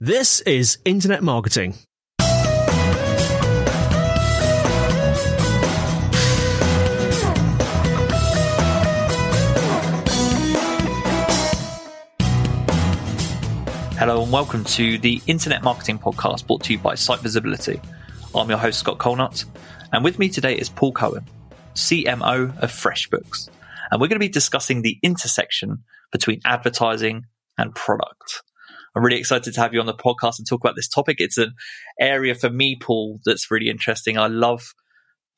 This is Internet Marketing. Hello and welcome to the Internet Marketing Podcast brought to you by Site Visibility. I'm your host, Scott Colmer, and with me today is Paul Cowan, CMO of FreshBooks. And we're going to be discussing the intersection between advertising and product. I'm really excited to have you on the podcast and talk about this topic. It's an area for me, Paul, that's really interesting. I love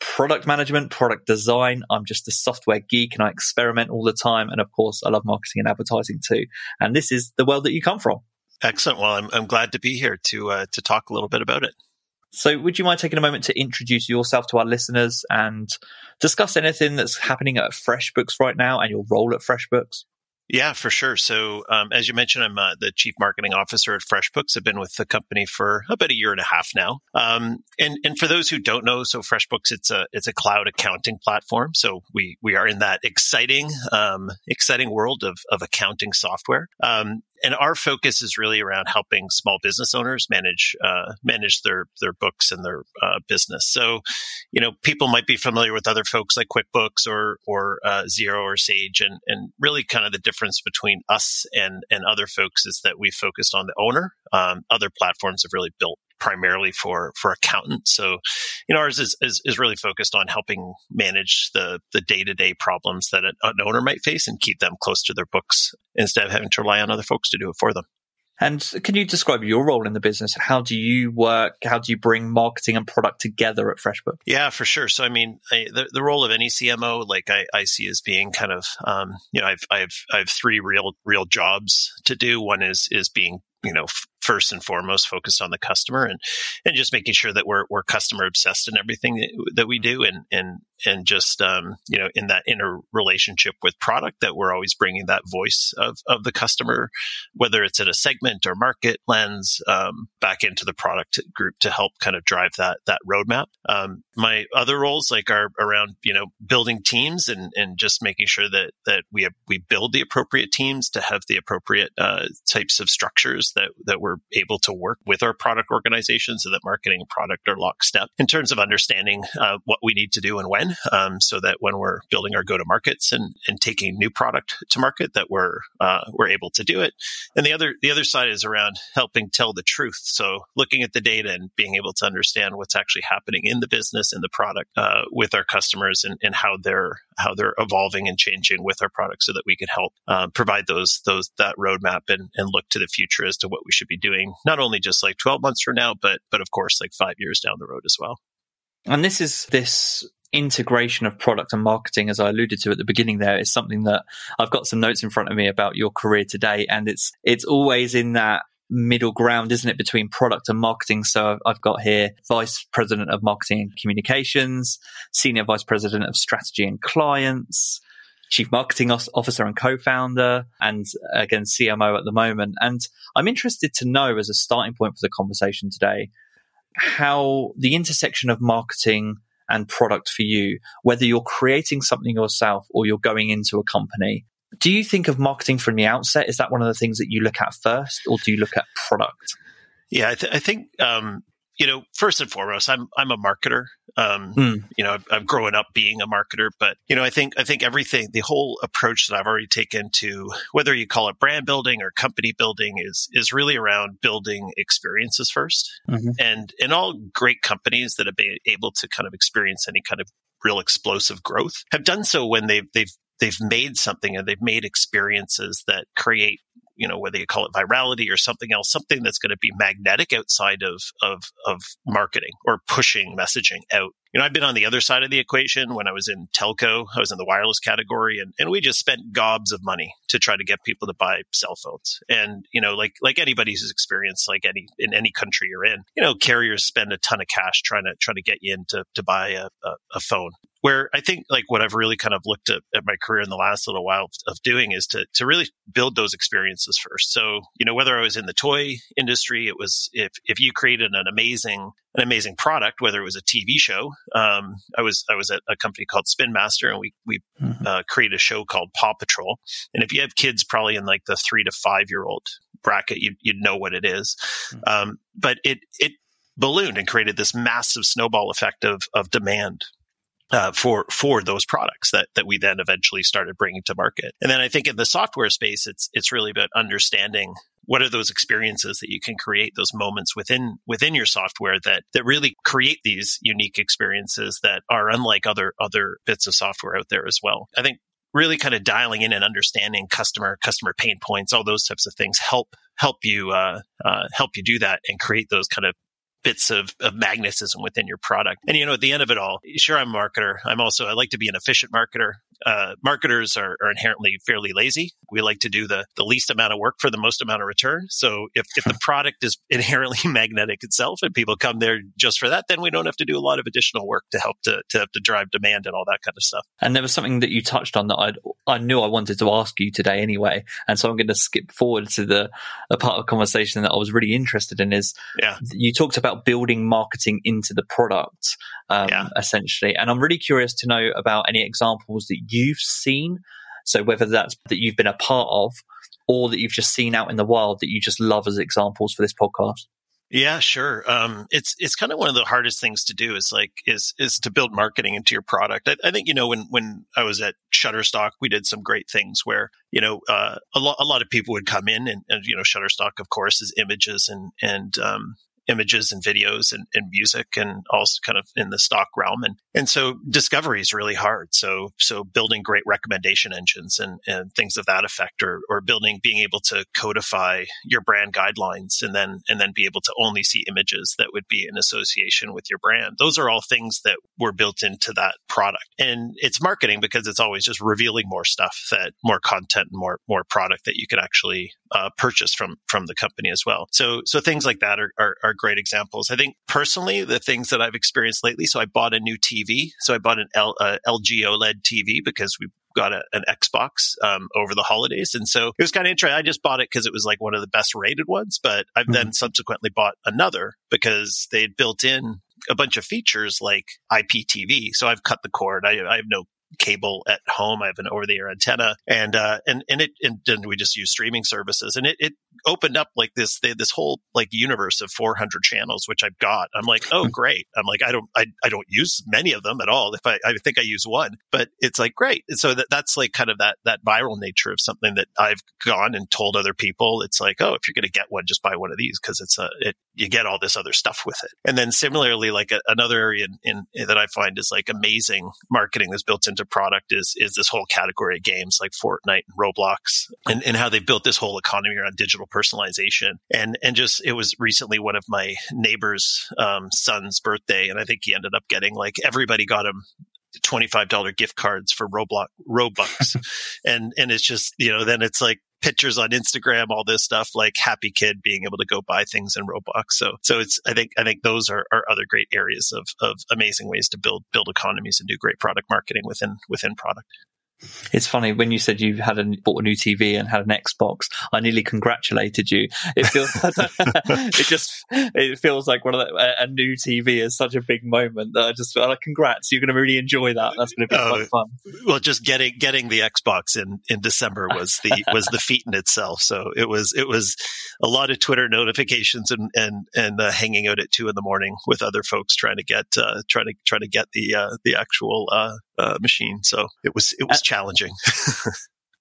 product management, product design. I'm just a software geek and I experiment all the time. And of course, I love marketing and advertising too. And this is the world that you come from. Excellent. Well, I'm, I'm glad to be here to uh, to talk a little bit about it. So, would you mind taking a moment to introduce yourself to our listeners and discuss anything that's happening at FreshBooks right now and your role at FreshBooks? Yeah, for sure. So, um, as you mentioned, I'm uh, the chief marketing officer at FreshBooks. I've been with the company for about a year and a half now. Um, and and for those who don't know, so FreshBooks it's a it's a cloud accounting platform. So we we are in that exciting um, exciting world of of accounting software. Um, and our focus is really around helping small business owners manage uh, manage their their books and their uh, business. So, you know, people might be familiar with other folks like QuickBooks or or uh, Xero or Sage, and and really kind of the difference between us and and other folks is that we focused on the owner. Um, other platforms have really built primarily for for accountants. So, you know, ours is, is, is really focused on helping manage the the day to day problems that an, an owner might face and keep them close to their books instead of having to rely on other folks to do it for them. And can you describe your role in the business? How do you work? How do you bring marketing and product together at FreshBook? Yeah, for sure. So, I mean, I, the, the role of any CMO, like I, I see as being kind of, um, you know, I've, I've, I have three real, real jobs to do. One is, is being you know first and foremost focused on the customer and and just making sure that we're we're customer obsessed in everything that, we do and and and just um, you know in that inner relationship with product that we're always bringing that voice of of the customer whether it's in a segment or market lens um, back into the product group to help kind of drive that that roadmap. Um, my other roles like are around you know building teams and and just making sure that that we have, we build the appropriate teams to have the appropriate uh, types of structures that that we're able to work with our product organization so that marketing and product are lockstep in terms of understanding uh, what we need to do and when, um, so that when we're building our go to markets and, and taking new product to market, that we're uh, we're able to do it. And the other the other side is around helping tell the truth. So looking at the data and being able to understand what's actually happening in the business and the product uh, with our customers and, and how they're how they're evolving and changing with our product, so that we can help uh, provide those those that roadmap and, and look to the future as to what we should be doing, not only just like 12 months from now, but but of course like five years down the road as well. And this is this integration of product and marketing, as I alluded to at the beginning, there is something that I've got some notes in front of me about your career today, and it's it's always in that middle ground, isn't it, between product and marketing? So I've got here vice president of marketing and communications, senior vice president of strategy and clients, chief marketing officer and co-founder, and again CMO at the moment. And I'm interested to know, as a starting point for the conversation today, how the intersection of marketing and product for you, whether you're creating something yourself or you're going into a company, do you think of marketing from the outset? Is that one of the things that you look at first, or do you look at product? Yeah, I, th- I think um, you know, first and foremost, I'm I'm a marketer. Um, mm. You know, I've, I've grown up being a marketer, but you know, I think I think everything, the whole approach that I've already taken to whether you call it brand building or company building is is really around building experiences 1st mm-hmm. and in all great companies that have been able to kind of experience any kind of real explosive growth have done so when they've they've they've made something and they've made experiences that create you know whether you call it virality or something else something that's going to be magnetic outside of of of marketing or pushing messaging out. You know i've been on the other side of the equation when i was in telco i was in the wireless category and, and we just spent gobs of money to try to get people to buy cell phones. And you know like like anybody's experience like any in any country you're in you know carriers spend a ton of cash trying to trying to get you in to, to buy a, a, a phone where I think like what I've really kind of looked at, at my career in the last little while of doing is to to really build those experiences first. So, you know, whether I was in the toy industry, it was if if you created an amazing an amazing product, whether it was a TV show. Um, I was I was at a company called Spin Master, and we we mm-hmm. uh, created a show called Paw Patrol. And if you have kids, probably in like the three to five year old bracket, you you'd know what it is. Mm-hmm. Um, but it it ballooned and created this massive snowball effect of of demand uh, for for those products that that we then eventually started bringing to market. And then I think in the software space, it's it's really about understanding what are those experiences that you can create those moments within within your software that that really create these unique experiences that are unlike other other bits of software out there as well. I think really kind of dialing in and understanding customer customer pain points all those types of things help help you uh, uh, help you do that and create those kind of bits of, of magnetism within your product. And, you know, at the end of it all, sure, I'm a marketer. I'm also, I like to be an efficient marketer uh, marketers are, are, inherently fairly lazy. We like to do the, the least amount of work for the most amount of return. So if, if the product is inherently magnetic itself and people come there just for that, then we don't have to do a lot of additional work to help to, to, to drive demand and all that kind of stuff. And there was something that you touched on that i I knew I wanted to ask you today anyway. And so I'm going to skip forward to the a part of the conversation that I was really interested in is yeah. you talked about building marketing into the product um, yeah. essentially. And I'm really curious to know about any examples that you've seen. So whether that's that you've been a part of or that you've just seen out in the wild that you just love as examples for this podcast. Yeah, sure. Um, it's it's kind of one of the hardest things to do is like is is to build marketing into your product. I, I think you know when when I was at Shutterstock, we did some great things where you know uh, a lot a lot of people would come in and, and you know Shutterstock, of course, is images and and um, images and videos and, and, music and also kind of in the stock realm. And, and so discovery is really hard. So, so building great recommendation engines and, and things of that effect or, or building, being able to codify your brand guidelines and then, and then be able to only see images that would be in association with your brand. Those are all things that were built into that product. And it's marketing because it's always just revealing more stuff that more content and more, more product that you can actually uh, purchase from, from the company as well. So, so things like that are, are, are great examples. I think personally, the things that I've experienced lately. So I bought a new TV. So I bought an L, uh, LG OLED TV because we got a, an Xbox um, over the holidays, and so it was kind of interesting. I just bought it because it was like one of the best rated ones, but I've mm-hmm. then subsequently bought another because they had built in a bunch of features like IPTV. So I've cut the cord. I, I have no cable at home. I have an over the air antenna and, uh, and, and it, and, and, we just use streaming services and it, it opened up like this, they, this whole like universe of 400 channels, which I've got. I'm like, oh, great. I'm like, I don't, I, I don't use many of them at all. If I, I think I use one, but it's like, great. And so that, that's like kind of that, that viral nature of something that I've gone and told other people. It's like, oh, if you're going to get one, just buy one of these because it's a, it, you get all this other stuff with it. And then similarly, like a, another area in, in, that I find is like amazing marketing that's built into product is, is this whole category of games like Fortnite and Roblox and, and how they built this whole economy around digital personalization. And, and just, it was recently one of my neighbor's um, son's birthday. And I think he ended up getting like everybody got him $25 gift cards for Roblox, Robux. and, and it's just, you know, then it's like, pictures on Instagram, all this stuff, like happy kid being able to go buy things in Roblox. So, so it's, I think, I think those are, are other great areas of, of amazing ways to build, build economies and do great product marketing within, within product. It's funny when you said you had a, bought a new TV and had an Xbox. I nearly congratulated you. It feels, it just, it feels like one of the, a, a, new TV is such a big moment that I just feel like, congrats, you're going to really enjoy that. That's going to be uh, quite fun. Well, just getting getting the Xbox in in December was the was the feat in itself. So it was it was a lot of Twitter notifications and and and uh, hanging out at two in the morning with other folks trying to get uh, trying to trying to get the uh, the actual uh, uh, machine. So it was it was challenging.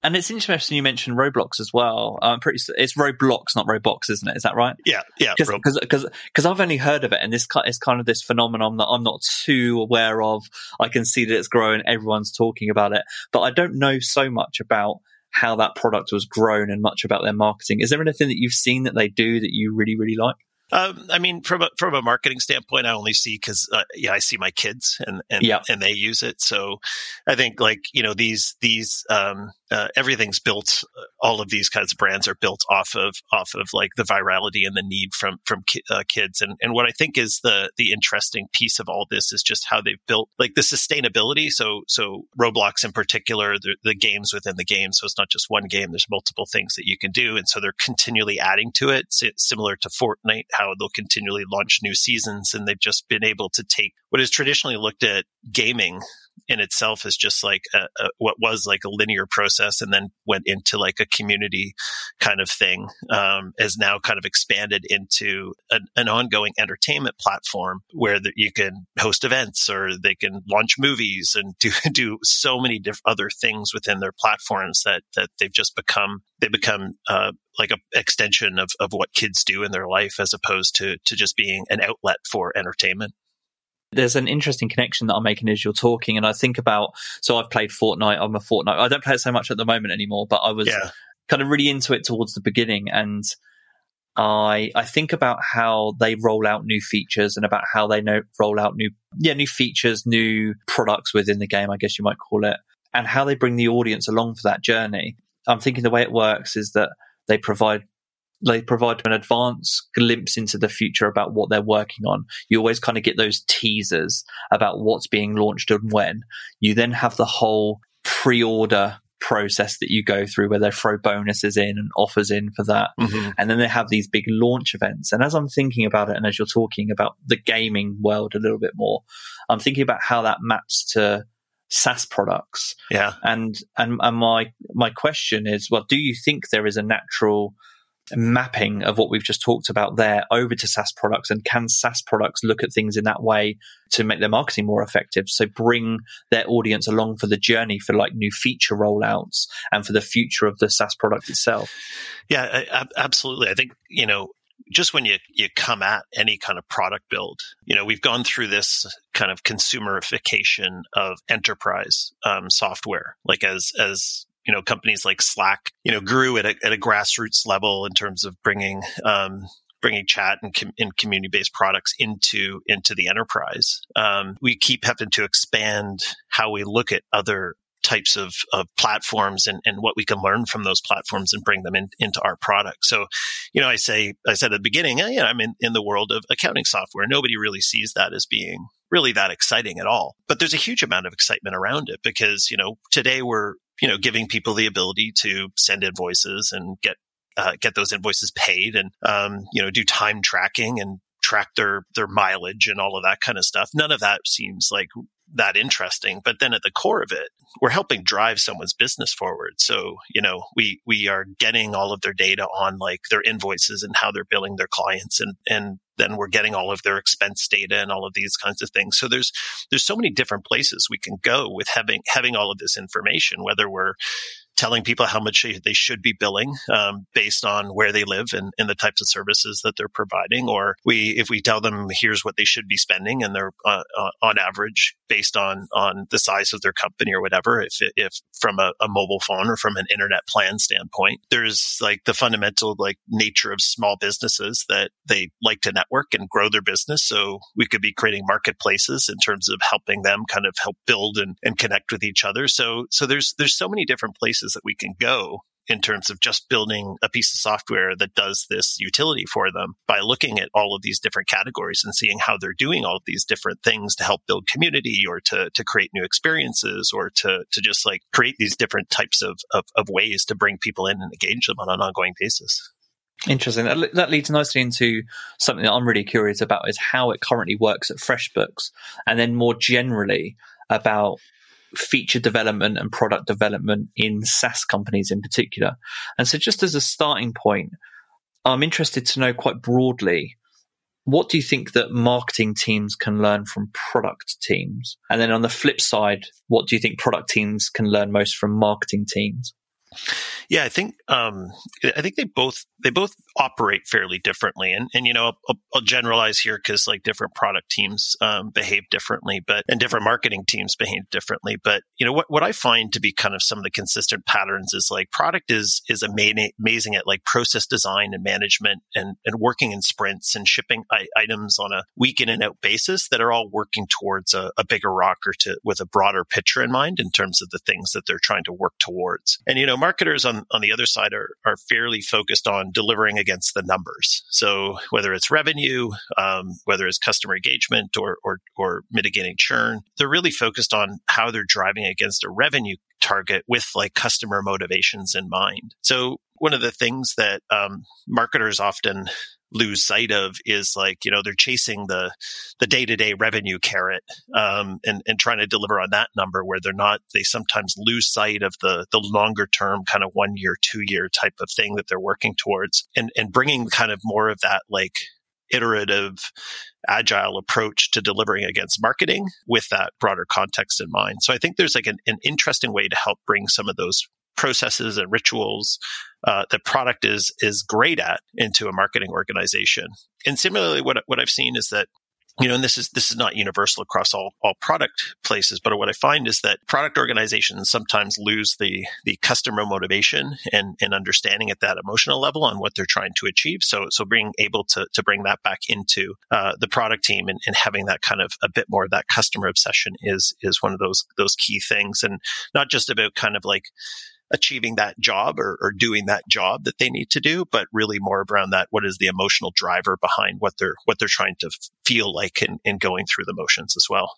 And it's interesting you mentioned Roblox as well. I'm pretty. It's Roblox, not Roblox, isn't it? Is that right? Yeah, yeah. Because because I've only heard of it, and this is kind of this phenomenon that I'm not too aware of. I can see that it's growing. Everyone's talking about it, but I don't know so much about how that product was grown and much about their marketing. Is there anything that you've seen that they do that you really really like? Um, I mean, from a, from a marketing standpoint, I only see because uh, yeah, I see my kids and and yeah. and they use it. So I think like you know these these um, uh, everything's built. Uh, all of these kinds of brands are built off of off of like the virality and the need from from ki- uh, kids. And and what I think is the the interesting piece of all this is just how they've built like the sustainability. So so Roblox in particular, the, the games within the game. So it's not just one game. There's multiple things that you can do, and so they're continually adding to it. similar to Fortnite how they'll continually launch new seasons. And they've just been able to take what is traditionally looked at gaming in itself is just like a, a, what was like a linear process and then went into like a community kind of thing um, has now kind of expanded into an, an ongoing entertainment platform where the, you can host events or they can launch movies and do do so many different other things within their platforms that that they've just become they become uh, like an extension of, of what kids do in their life as opposed to to just being an outlet for entertainment. There's an interesting connection that I'm making as you're talking, and I think about. So I've played Fortnite. I'm a Fortnite. I don't play it so much at the moment anymore, but I was yeah. kind of really into it towards the beginning, and I I think about how they roll out new features and about how they know, roll out new yeah new features, new products within the game. I guess you might call it, and how they bring the audience along for that journey. I'm thinking the way it works is that they provide they provide an advance glimpse into the future about what they're working on. You always kind of get those teasers about what's being launched and when. You then have the whole pre-order process that you go through where they throw bonuses in and offers in for that. Mm-hmm. And then they have these big launch events. And as I'm thinking about it and as you're talking about the gaming world a little bit more, I'm thinking about how that maps to SaaS products. Yeah. And and, and my my question is, well, do you think there is a natural mapping of what we've just talked about there over to SaaS products? And can SaaS products look at things in that way to make their marketing more effective? So bring their audience along for the journey for like new feature rollouts and for the future of the SaaS product itself. Yeah, absolutely. I think, you know, just when you, you come at any kind of product build, you know, we've gone through this kind of consumerification of enterprise um, software, like as, as you know, companies like Slack, you know, grew at a, at a grassroots level in terms of bringing, um, bringing chat and, com- and community based products into into the enterprise. Um, we keep having to expand how we look at other types of, of platforms and, and what we can learn from those platforms and bring them in, into our product. So, you know, I say, I said at the beginning, eh, I'm in, in the world of accounting software. Nobody really sees that as being really that exciting at all. But there's a huge amount of excitement around it because, you know, today we're you know, giving people the ability to send invoices and get uh, get those invoices paid, and um, you know, do time tracking and track their their mileage and all of that kind of stuff. None of that seems like that interesting. But then at the core of it, we're helping drive someone's business forward. So, you know, we, we are getting all of their data on like their invoices and how they're billing their clients and, and then we're getting all of their expense data and all of these kinds of things. So there's, there's so many different places we can go with having, having all of this information, whether we're telling people how much they should be billing um, based on where they live and, and, the types of services that they're providing. Or we, if we tell them here's what they should be spending, and they're uh, uh, on average based on on the size of their company or whatever. If if from a, a, mobile phone or from an internet plan standpoint, there's like the fundamental like nature of small businesses that they like to network and grow their business. So we could be creating marketplaces in terms of helping them kind of help build and, and connect with each other. So so there's there's so many different places places that we can go in terms of just building a piece of software that does this utility for them by looking at all of these different categories and seeing how they're doing all of these different things to help build community or to, to create new experiences or to, to just like create these different types of, of, of ways to bring people in and engage them on an ongoing basis. Interesting. That, that leads nicely into something that I'm really curious about is how it currently works at FreshBooks, and then more generally about feature development and product development in SaaS companies in particular. And so, just as a starting point, I'm interested to know quite broadly what do you think that marketing teams can learn from product teams? And then on the flip side, what do you think product teams can learn most from marketing teams? Yeah, I think um, I think they both they both operate fairly differently, and and you know I'll, I'll generalize here because like different product teams um, behave differently, but and different marketing teams behave differently. But you know what what I find to be kind of some of the consistent patterns is like product is is amazing, amazing at like process design and management and and working in sprints and shipping I- items on a week in and out basis that are all working towards a, a bigger rocker to with a broader picture in mind in terms of the things that they're trying to work towards. And you know marketers on on the other side are are fairly focused on delivering against the numbers. So whether it's revenue, um, whether it's customer engagement or, or, or mitigating churn, they're really focused on how they're driving against a revenue target with like customer motivations in mind. So one of the things that um, marketers often lose sight of is like you know they're chasing the the day to day revenue carrot um, and and trying to deliver on that number where they're not they sometimes lose sight of the the longer term kind of one year two year type of thing that they're working towards and and bringing kind of more of that like iterative agile approach to delivering against marketing with that broader context in mind so i think there's like an, an interesting way to help bring some of those processes and rituals uh, that product is is great at into a marketing organization. And similarly, what what I've seen is that you know, and this is this is not universal across all all product places, but what I find is that product organizations sometimes lose the the customer motivation and and understanding at that emotional level on what they're trying to achieve. So so being able to to bring that back into uh, the product team and, and having that kind of a bit more of that customer obsession is is one of those those key things, and not just about kind of like achieving that job or, or, doing that job that they need to do, but really more around that. What is the emotional driver behind what they're, what they're trying to feel like in going through the motions as well.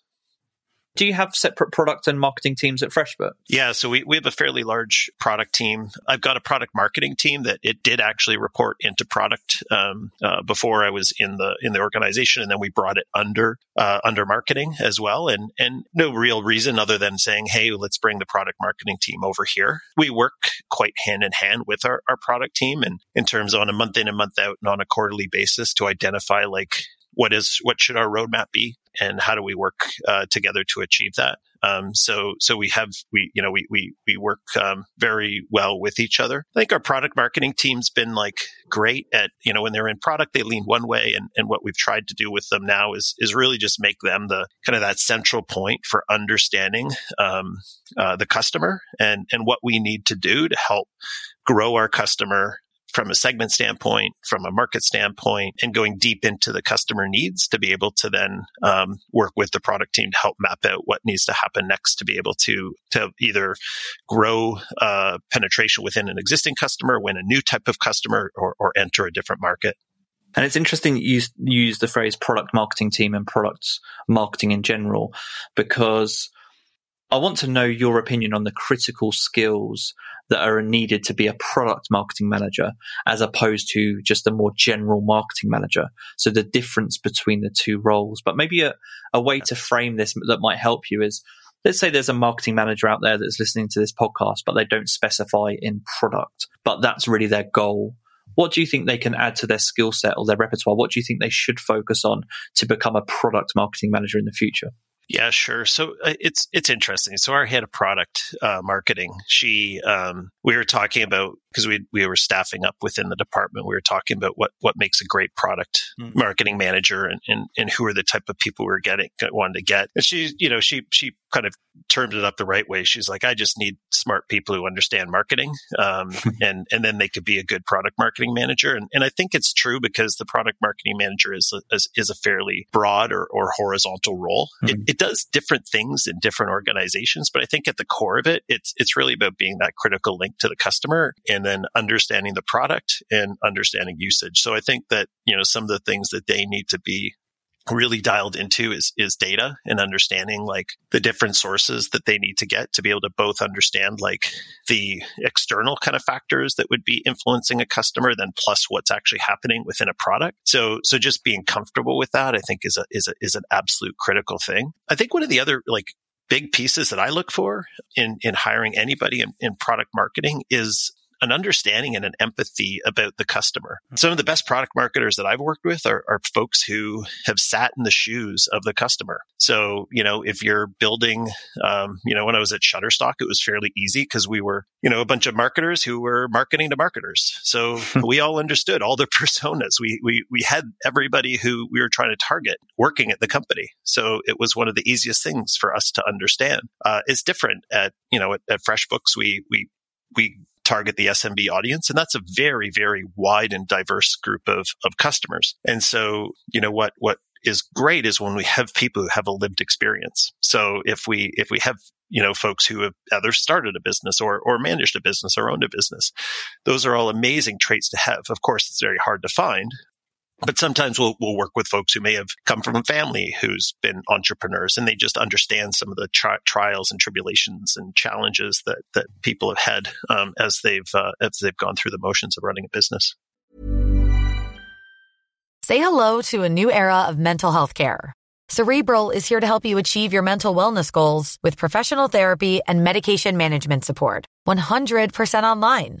Do you have separate product and marketing teams at FreshBook? Yeah, so we, we have a fairly large product team. I've got a product marketing team that it did actually report into product um, uh, before I was in the in the organization, and then we brought it under uh, under marketing as well. And and no real reason other than saying, hey, let's bring the product marketing team over here. We work quite hand in hand with our, our product team, and in terms on a month in and month out and on a quarterly basis to identify like what is what should our roadmap be and how do we work uh, together to achieve that? Um, so so we have we you know we we we work um, very well with each other. I think our product marketing team's been like great at you know when they're in product they lean one way and, and what we've tried to do with them now is is really just make them the kind of that central point for understanding um, uh, the customer and and what we need to do to help grow our customer from a segment standpoint, from a market standpoint, and going deep into the customer needs to be able to then um, work with the product team to help map out what needs to happen next to be able to to either grow uh, penetration within an existing customer, win a new type of customer, or, or enter a different market. And it's interesting you use the phrase product marketing team and products marketing in general, because I want to know your opinion on the critical skills that are needed to be a product marketing manager as opposed to just a more general marketing manager. So the difference between the two roles, but maybe a, a way to frame this that might help you is let's say there's a marketing manager out there that's listening to this podcast, but they don't specify in product, but that's really their goal. What do you think they can add to their skill set or their repertoire? What do you think they should focus on to become a product marketing manager in the future? Yeah, sure. So uh, it's it's interesting. So our head of product uh, marketing, she um, we were talking about because we we were staffing up within the department. We were talking about what what makes a great product mm-hmm. marketing manager and, and and who are the type of people we are getting wanted to get. And she you know she she kind of termed it up the right way. She's like, I just need smart people who understand marketing, um, and and then they could be a good product marketing manager. And and I think it's true because the product marketing manager is a, is, is a fairly broad or, or horizontal role. Mm-hmm. It, it does different things in different organizations, but I think at the core of it, it's it's really about being that critical link to the customer and then understanding the product and understanding usage. So I think that you know some of the things that they need to be really dialed into is is data and understanding like the different sources that they need to get to be able to both understand like the external kind of factors that would be influencing a customer then plus what's actually happening within a product. So so just being comfortable with that i think is a is a is an absolute critical thing. I think one of the other like big pieces that I look for in, in hiring anybody in, in product marketing is an understanding and an empathy about the customer. Some of the best product marketers that I've worked with are, are, folks who have sat in the shoes of the customer. So, you know, if you're building, um, you know, when I was at Shutterstock, it was fairly easy because we were, you know, a bunch of marketers who were marketing to marketers. So we all understood all the personas. We, we, we had everybody who we were trying to target working at the company. So it was one of the easiest things for us to understand. Uh, it's different at, you know, at, at FreshBooks. We, we, we target the SMB audience. And that's a very, very wide and diverse group of, of customers. And so, you know, what, what is great is when we have people who have a lived experience. So if we, if we have, you know, folks who have either started a business or, or managed a business or owned a business, those are all amazing traits to have. Of course, it's very hard to find, but sometimes we'll, we'll work with folks who may have come from a family who's been entrepreneurs and they just understand some of the tri- trials and tribulations and challenges that, that people have had um, as they've uh, as they've gone through the motions of running a business. Say hello to a new era of mental health care. Cerebral is here to help you achieve your mental wellness goals with professional therapy and medication management support. 100% online.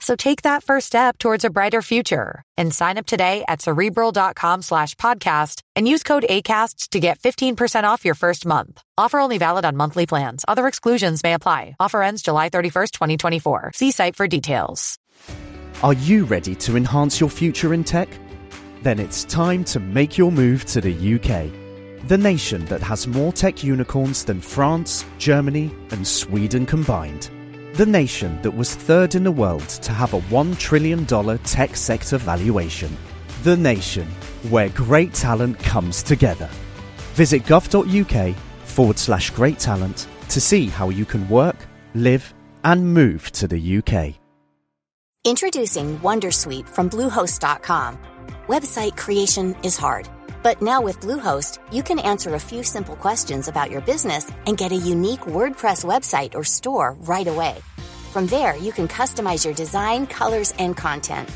So take that first step towards a brighter future and sign up today at cerebral.com slash podcast and use code ACasts to get 15% off your first month. Offer only valid on monthly plans. Other exclusions may apply. Offer ends July 31st, 2024. See site for details. Are you ready to enhance your future in tech? Then it's time to make your move to the UK. The nation that has more tech unicorns than France, Germany, and Sweden combined the nation that was third in the world to have a $1 trillion tech sector valuation. The nation where great talent comes together. Visit gov.uk forward slash great talent to see how you can work, live, and move to the UK. Introducing Wondersuite from Bluehost.com. Website creation is hard, but now with Bluehost, you can answer a few simple questions about your business and get a unique WordPress website or store right away. From there, you can customize your design, colors, and content.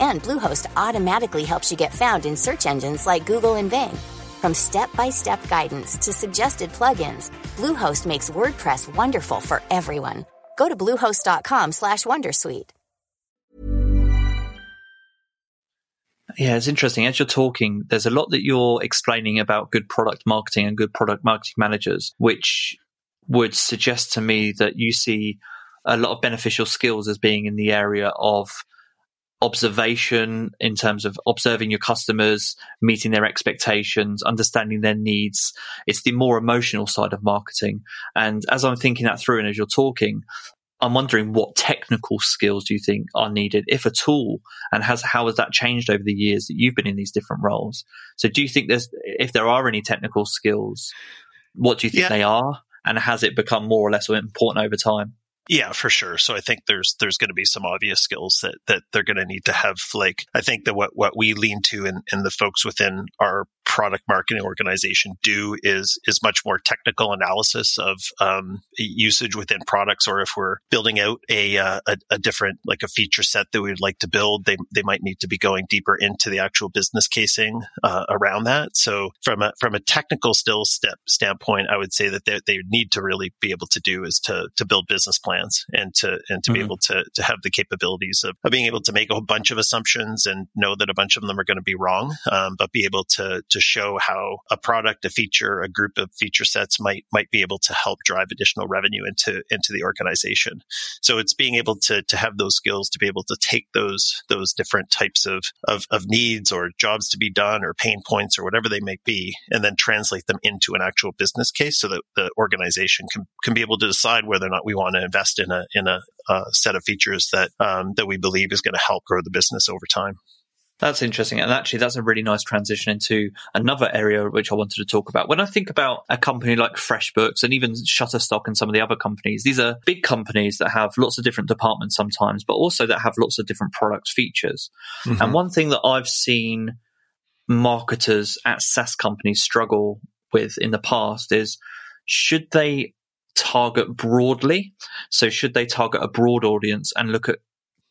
And Bluehost automatically helps you get found in search engines like Google and Bing. From step-by-step guidance to suggested plugins, Bluehost makes WordPress wonderful for everyone. Go to bluehost.com/wondersuite. Yeah, it's interesting. As you're talking, there's a lot that you're explaining about good product marketing and good product marketing managers, which would suggest to me that you see a lot of beneficial skills as being in the area of observation in terms of observing your customers, meeting their expectations, understanding their needs. It's the more emotional side of marketing. And as I'm thinking that through and as you're talking, I'm wondering what technical skills do you think are needed, if at all, and has how has that changed over the years that you've been in these different roles? So, do you think there's if there are any technical skills, what do you think yeah. they are, and has it become more or less important over time? Yeah, for sure. So I think there's there's going to be some obvious skills that that they're going to need to have. Like I think that what what we lean to and and the folks within our product marketing organization do is is much more technical analysis of um, usage within products, or if we're building out a, uh, a, a different like a feature set that we'd like to build, they they might need to be going deeper into the actual business casing uh, around that. So from a from a technical still step standpoint, I would say that they, they need to really be able to do is to to build business plans and to and to mm-hmm. be able to to have the capabilities of, of being able to make a bunch of assumptions and know that a bunch of them are going to be wrong, um, but be able to to show how a product, a feature, a group of feature sets might might be able to help drive additional revenue into into the organization. So it's being able to to have those skills to be able to take those those different types of of, of needs or jobs to be done or pain points or whatever they may be, and then translate them into an actual business case so that the organization can can be able to decide whether or not we want to invest in a in a, a set of features that um, that we believe is going to help grow the business over time. That's interesting. And actually, that's a really nice transition into another area which I wanted to talk about. When I think about a company like FreshBooks and even Shutterstock and some of the other companies, these are big companies that have lots of different departments sometimes, but also that have lots of different product features. Mm-hmm. And one thing that I've seen marketers at SaaS companies struggle with in the past is should they target broadly? So should they target a broad audience and look at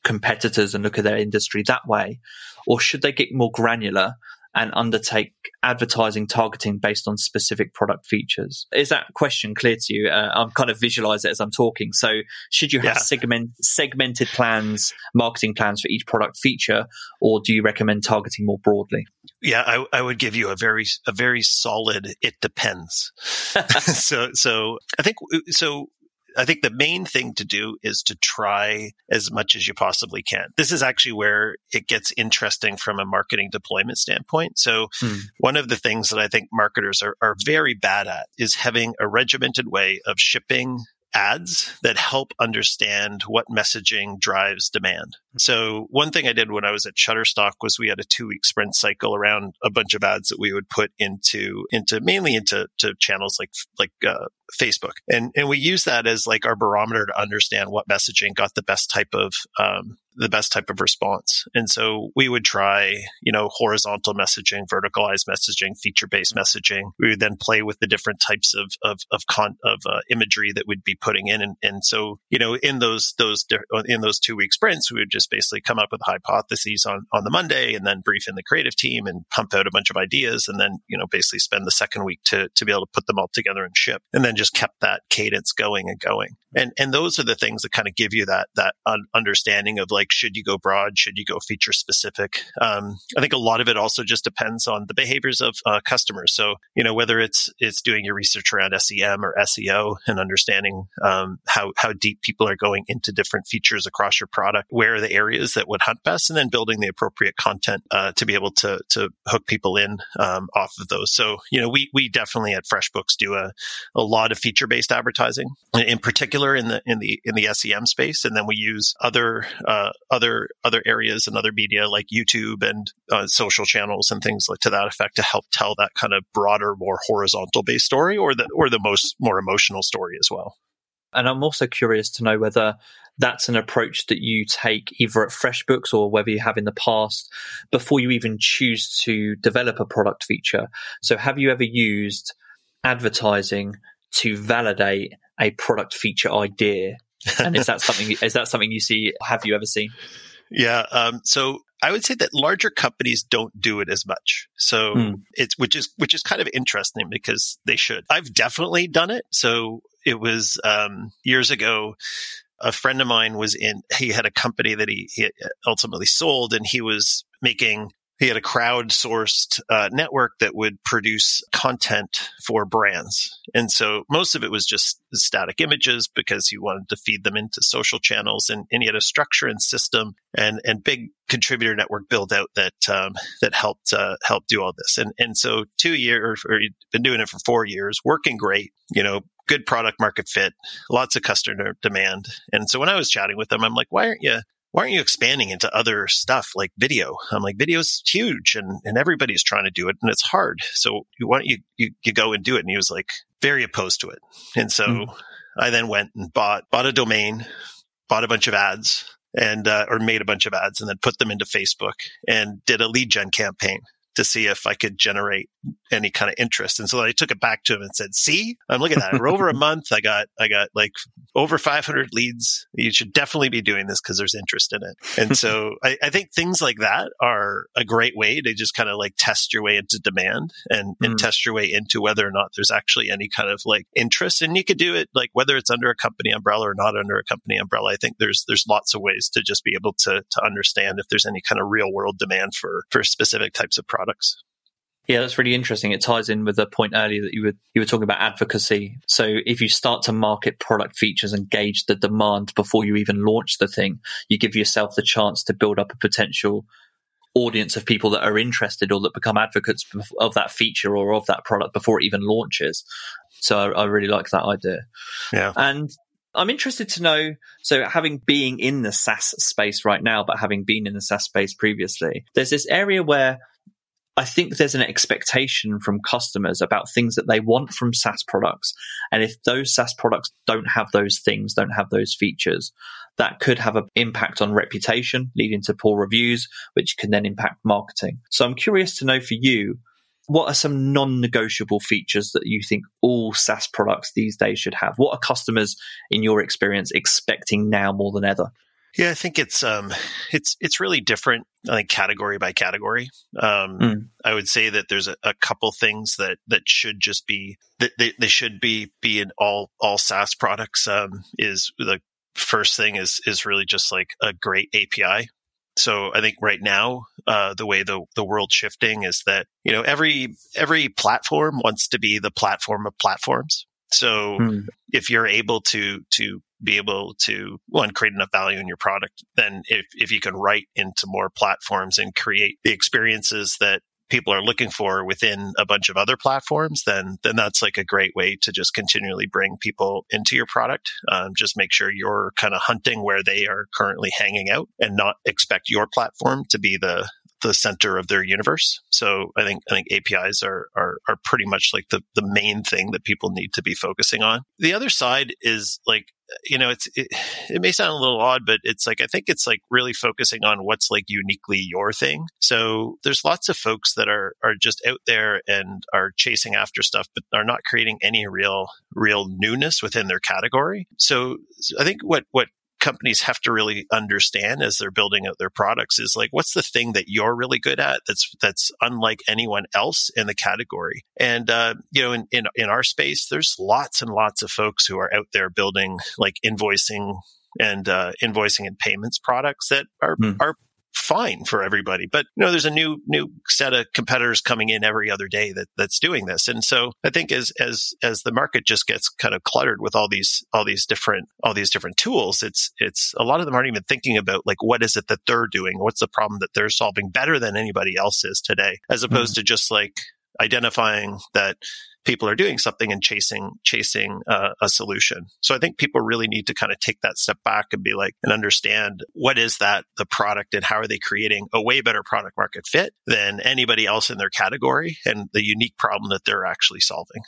competitors and look at their industry that way? Or should they get more granular and undertake advertising targeting based on specific product features? Is that question clear to you? Uh, I'm kind of visualize it as I'm talking. So should you have yeah. segment, segmented plans, marketing plans for each product feature, or do you recommend targeting more broadly? Yeah, I, I would give you a very, a very solid, it depends. so, so I think, so I think the main thing to do is to try as much as you possibly can. This is actually where it gets interesting from a marketing deployment standpoint. So hmm. one of the things that I think marketers are, are very bad at is having a regimented way of shipping ads that help understand what messaging drives demand. So one thing I did when I was at Shutterstock was we had a two week sprint cycle around a bunch of ads that we would put into, into mainly into to channels like, like, uh, Facebook. And, and we use that as like our barometer to understand what messaging got the best type of, um, the best type of response. And so we would try, you know, horizontal messaging, verticalized messaging, feature based messaging. We would then play with the different types of, of, of con, of uh, imagery that we'd be putting in. And, and so, you know, in those, those, in those two week sprints, we would just basically come up with hypotheses on, on the Monday and then brief in the creative team and pump out a bunch of ideas and then, you know, basically spend the second week to, to be able to put them all together and ship and then just kept that cadence going and going. And, and those are the things that kind of give you that, that un- understanding of like, should you go broad? Should you go feature specific? Um, I think a lot of it also just depends on the behaviors of uh, customers. So, you know, whether it's, it's doing your research around SEM or SEO and understanding, um, how, how deep people are going into different features across your product, where are the areas that would hunt best, and then building the appropriate content, uh, to be able to, to hook people in, um, off of those. So, you know, we, we definitely at FreshBooks do a, a lot of feature based advertising in particular in the in the in the SEM space, and then we use other uh, other other areas and other media like YouTube and uh, social channels and things like to that effect to help tell that kind of broader, more horizontal based story, or the or the most more emotional story as well. And I'm also curious to know whether that's an approach that you take either at FreshBooks or whether you have in the past before you even choose to develop a product feature. So, have you ever used advertising to validate a product feature idea. And is that something? is that something you see? Have you ever seen? Yeah. Um, so I would say that larger companies don't do it as much. So mm. it's which is which is kind of interesting because they should. I've definitely done it. So it was um, years ago. A friend of mine was in. He had a company that he, he ultimately sold, and he was making he had a crowdsourced uh, network that would produce content for brands. And so most of it was just static images because he wanted to feed them into social channels. And, and he had a structure and system and, and big contributor network build out that, um, that helped, uh, do all this. And, and so two years, or he'd been doing it for four years, working great, you know, good product market fit, lots of customer demand. And so when I was chatting with him, I'm like, why aren't you why aren't you expanding into other stuff like video? I'm like, video's is huge and, and everybody's trying to do it and it's hard. So why don't you, you, you go and do it? And he was like very opposed to it. And so mm. I then went and bought, bought a domain, bought a bunch of ads and, uh, or made a bunch of ads and then put them into Facebook and did a lead gen campaign to see if I could generate any kind of interest. And so I took it back to him and said, see, I'm looking at it. For over a month, I got, I got like over 500 leads. You should definitely be doing this because there's interest in it. And so I, I, think things like that are a great way to just kind of like test your way into demand and, mm. and test your way into whether or not there's actually any kind of like interest. And you could do it like whether it's under a company umbrella or not under a company umbrella. I think there's, there's lots of ways to just be able to, to understand if there's any kind of real world demand for, for specific types of products. Yeah, that's really interesting. It ties in with the point earlier that you were you were talking about advocacy. So if you start to market product features and gauge the demand before you even launch the thing, you give yourself the chance to build up a potential audience of people that are interested or that become advocates of that feature or of that product before it even launches. So I, I really like that idea. Yeah. And I'm interested to know. So, having being in the SaaS space right now, but having been in the SaaS space previously, there's this area where I think there's an expectation from customers about things that they want from SaaS products. And if those SaaS products don't have those things, don't have those features, that could have an impact on reputation, leading to poor reviews, which can then impact marketing. So I'm curious to know for you, what are some non-negotiable features that you think all SaaS products these days should have? What are customers, in your experience, expecting now more than ever? Yeah, I think it's um, it's it's really different, I think category by category. Um, mm. I would say that there's a, a, couple things that that should just be that they, they should be be in all all SaaS products. Um, is the first thing is is really just like a great API. So I think right now, uh, the way the the world's shifting is that you know every every platform wants to be the platform of platforms. So mm. if you're able to to be able to one create enough value in your product, then if if you can write into more platforms and create the experiences that people are looking for within a bunch of other platforms, then then that's like a great way to just continually bring people into your product. Um, just make sure you're kind of hunting where they are currently hanging out, and not expect your platform to be the the center of their universe. So I think I think APIs are are are pretty much like the the main thing that people need to be focusing on. The other side is like you know it's it, it may sound a little odd but it's like i think it's like really focusing on what's like uniquely your thing so there's lots of folks that are are just out there and are chasing after stuff but are not creating any real real newness within their category so i think what what companies have to really understand as they're building out their products is like what's the thing that you're really good at that's that's unlike anyone else in the category and uh, you know in, in in our space there's lots and lots of folks who are out there building like invoicing and uh, invoicing and payments products that are mm. are fine for everybody. But you know, there's a new new set of competitors coming in every other day that that's doing this. And so I think as as as the market just gets kind of cluttered with all these all these different all these different tools, it's it's a lot of them aren't even thinking about like what is it that they're doing, what's the problem that they're solving better than anybody else is today, as opposed mm-hmm. to just like identifying that people are doing something and chasing chasing uh, a solution. So I think people really need to kind of take that step back and be like and understand what is that the product and how are they creating a way better product market fit than anybody else in their category and the unique problem that they're actually solving.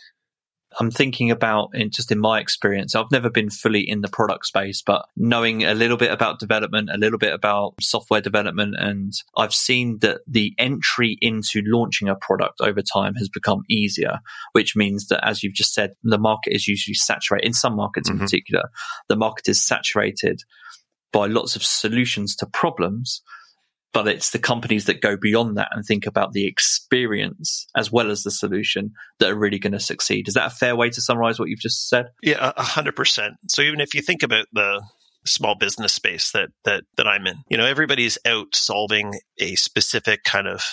I'm thinking about in just in my experience, I've never been fully in the product space, but knowing a little bit about development, a little bit about software development, and I've seen that the entry into launching a product over time has become easier, which means that as you've just said, the market is usually saturated in some markets mm-hmm. in particular, the market is saturated by lots of solutions to problems but it's the companies that go beyond that and think about the experience as well as the solution that are really going to succeed. Is that a fair way to summarize what you've just said? Yeah, a hundred percent. So even if you think about the small business space that that that I'm in, you know, everybody's out solving a specific kind of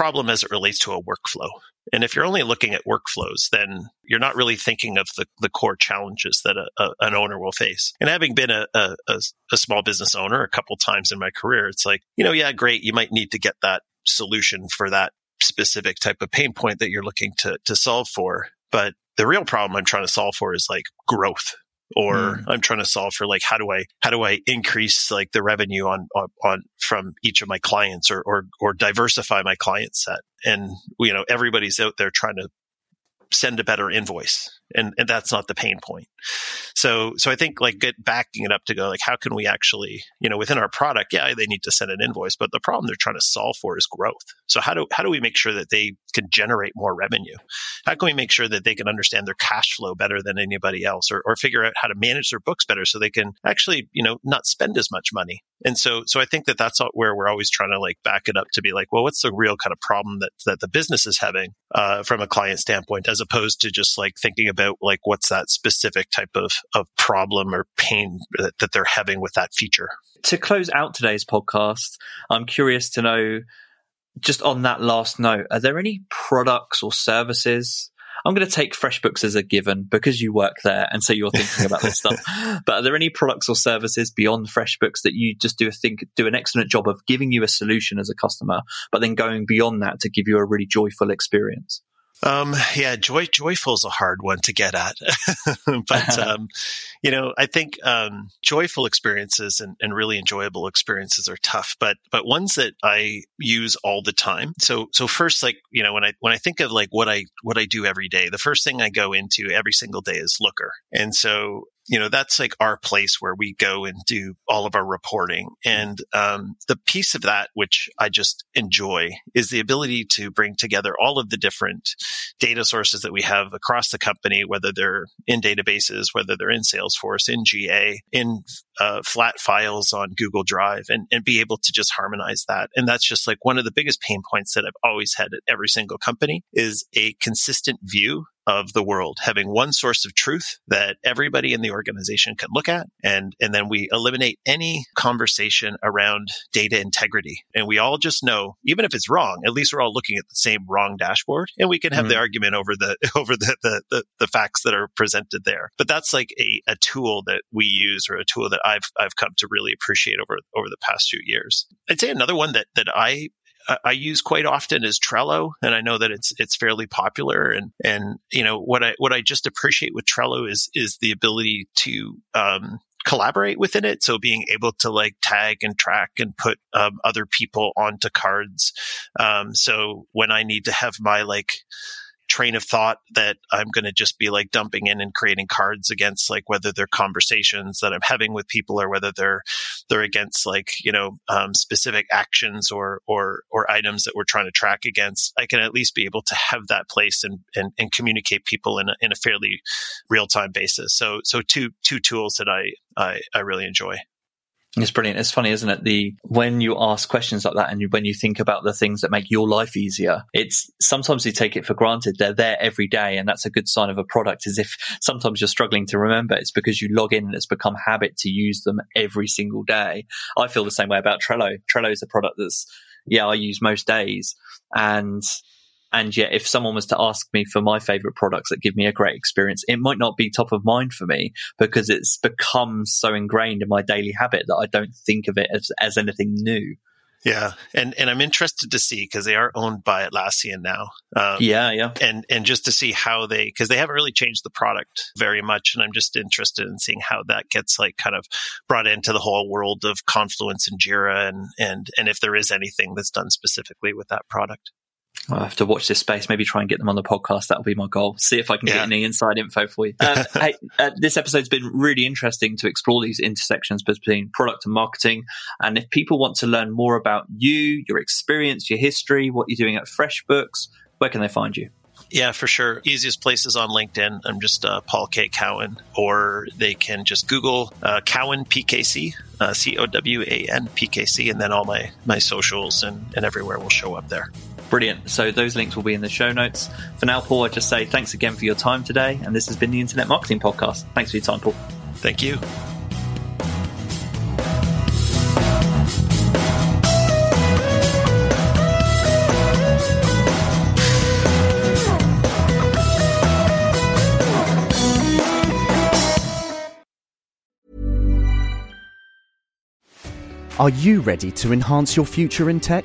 problem as it relates to a workflow. And if you're only looking at workflows, then you're not really thinking of the, the core challenges that a, a, an owner will face. And having been a, a, a small business owner a couple times in my career, it's like, you know, yeah, great. You might need to get that solution for that specific type of pain point that you're looking to, to solve for. But the real problem I'm trying to solve for is like growth or mm. I'm trying to solve for like how do I how do I increase like the revenue on on, on from each of my clients or, or or diversify my client set and you know everybody's out there trying to send a better invoice and, and that's not the pain point. So, so I think like get backing it up to go like, how can we actually, you know, within our product, yeah, they need to send an invoice, but the problem they're trying to solve for is growth. So how do, how do we make sure that they can generate more revenue? How can we make sure that they can understand their cash flow better than anybody else or, or figure out how to manage their books better so they can actually, you know, not spend as much money? And so, so I think that that's where we're always trying to like back it up to be like, well, what's the real kind of problem that, that the business is having, uh, from a client standpoint, as opposed to just like thinking about like what's that specific type of, of problem or pain that, that they're having with that feature. To close out today's podcast, I'm curious to know just on that last note, are there any products or services I'm going to take FreshBooks as a given because you work there and so you're thinking about this stuff. But are there any products or services beyond FreshBooks that you just do a think do an excellent job of giving you a solution as a customer, but then going beyond that to give you a really joyful experience? Um, yeah, joy, joyful is a hard one to get at, but, um, you know, I think, um, joyful experiences and, and really enjoyable experiences are tough, but, but ones that I use all the time. So, so first, like, you know, when I, when I think of like what I, what I do every day, the first thing I go into every single day is Looker. And so you know, that's like our place where we go and do all of our reporting. And um, the piece of that, which I just enjoy, is the ability to bring together all of the different data sources that we have across the company, whether they're in databases, whether they're in Salesforce, in GA, in uh, flat files on Google Drive, and, and be able to just harmonize that. And that's just like one of the biggest pain points that I've always had at every single company is a consistent view of the world, having one source of truth that everybody in the organization can look at. And, and then we eliminate any conversation around data integrity. And we all just know, even if it's wrong, at least we're all looking at the same wrong dashboard and we can have mm-hmm. the argument over the, over the, the, the, the, facts that are presented there. But that's like a, a tool that we use or a tool that I've, I've come to really appreciate over, over the past few years. I'd say another one that, that I I use quite often is Trello, and I know that it's it's fairly popular. And and you know what I what I just appreciate with Trello is is the ability to um, collaborate within it. So being able to like tag and track and put um, other people onto cards. Um, so when I need to have my like train of thought that I'm going to just be like dumping in and creating cards against like whether they're conversations that I'm having with people or whether they're they're against like you know um, specific actions or or or items that we're trying to track against. I can at least be able to have that place and and, and communicate people in a, in a fairly real time basis. So so two two tools that I I, I really enjoy. It's brilliant. It's funny, isn't it? The when you ask questions like that, and you, when you think about the things that make your life easier, it's sometimes you take it for granted. They're there every day, and that's a good sign of a product. Is if sometimes you're struggling to remember, it's because you log in and it's become habit to use them every single day. I feel the same way about Trello. Trello is a product that's yeah I use most days, and and yet, if someone was to ask me for my favorite products that give me a great experience, it might not be top of mind for me because it's become so ingrained in my daily habit that I don't think of it as, as anything new. Yeah, and and I'm interested to see because they are owned by Atlassian now. Um, yeah, yeah, and and just to see how they because they haven't really changed the product very much, and I'm just interested in seeing how that gets like kind of brought into the whole world of Confluence and Jira, and and and if there is anything that's done specifically with that product. I have to watch this space. Maybe try and get them on the podcast. That'll be my goal. See if I can yeah. get any inside info for you. Um, hey, uh, this episode's been really interesting to explore these intersections between product and marketing. And if people want to learn more about you, your experience, your history, what you're doing at FreshBooks, where can they find you? Yeah, for sure. Easiest place is on LinkedIn. I'm just uh, Paul K. Cowan, or they can just Google uh, Cowan PKC, uh, C O W A N P K C, and then all my my socials and, and everywhere will show up there. Brilliant. So those links will be in the show notes. For now, Paul, I just say thanks again for your time today. And this has been the Internet Marketing Podcast. Thanks for your time, Paul. Thank you. Are you ready to enhance your future in tech?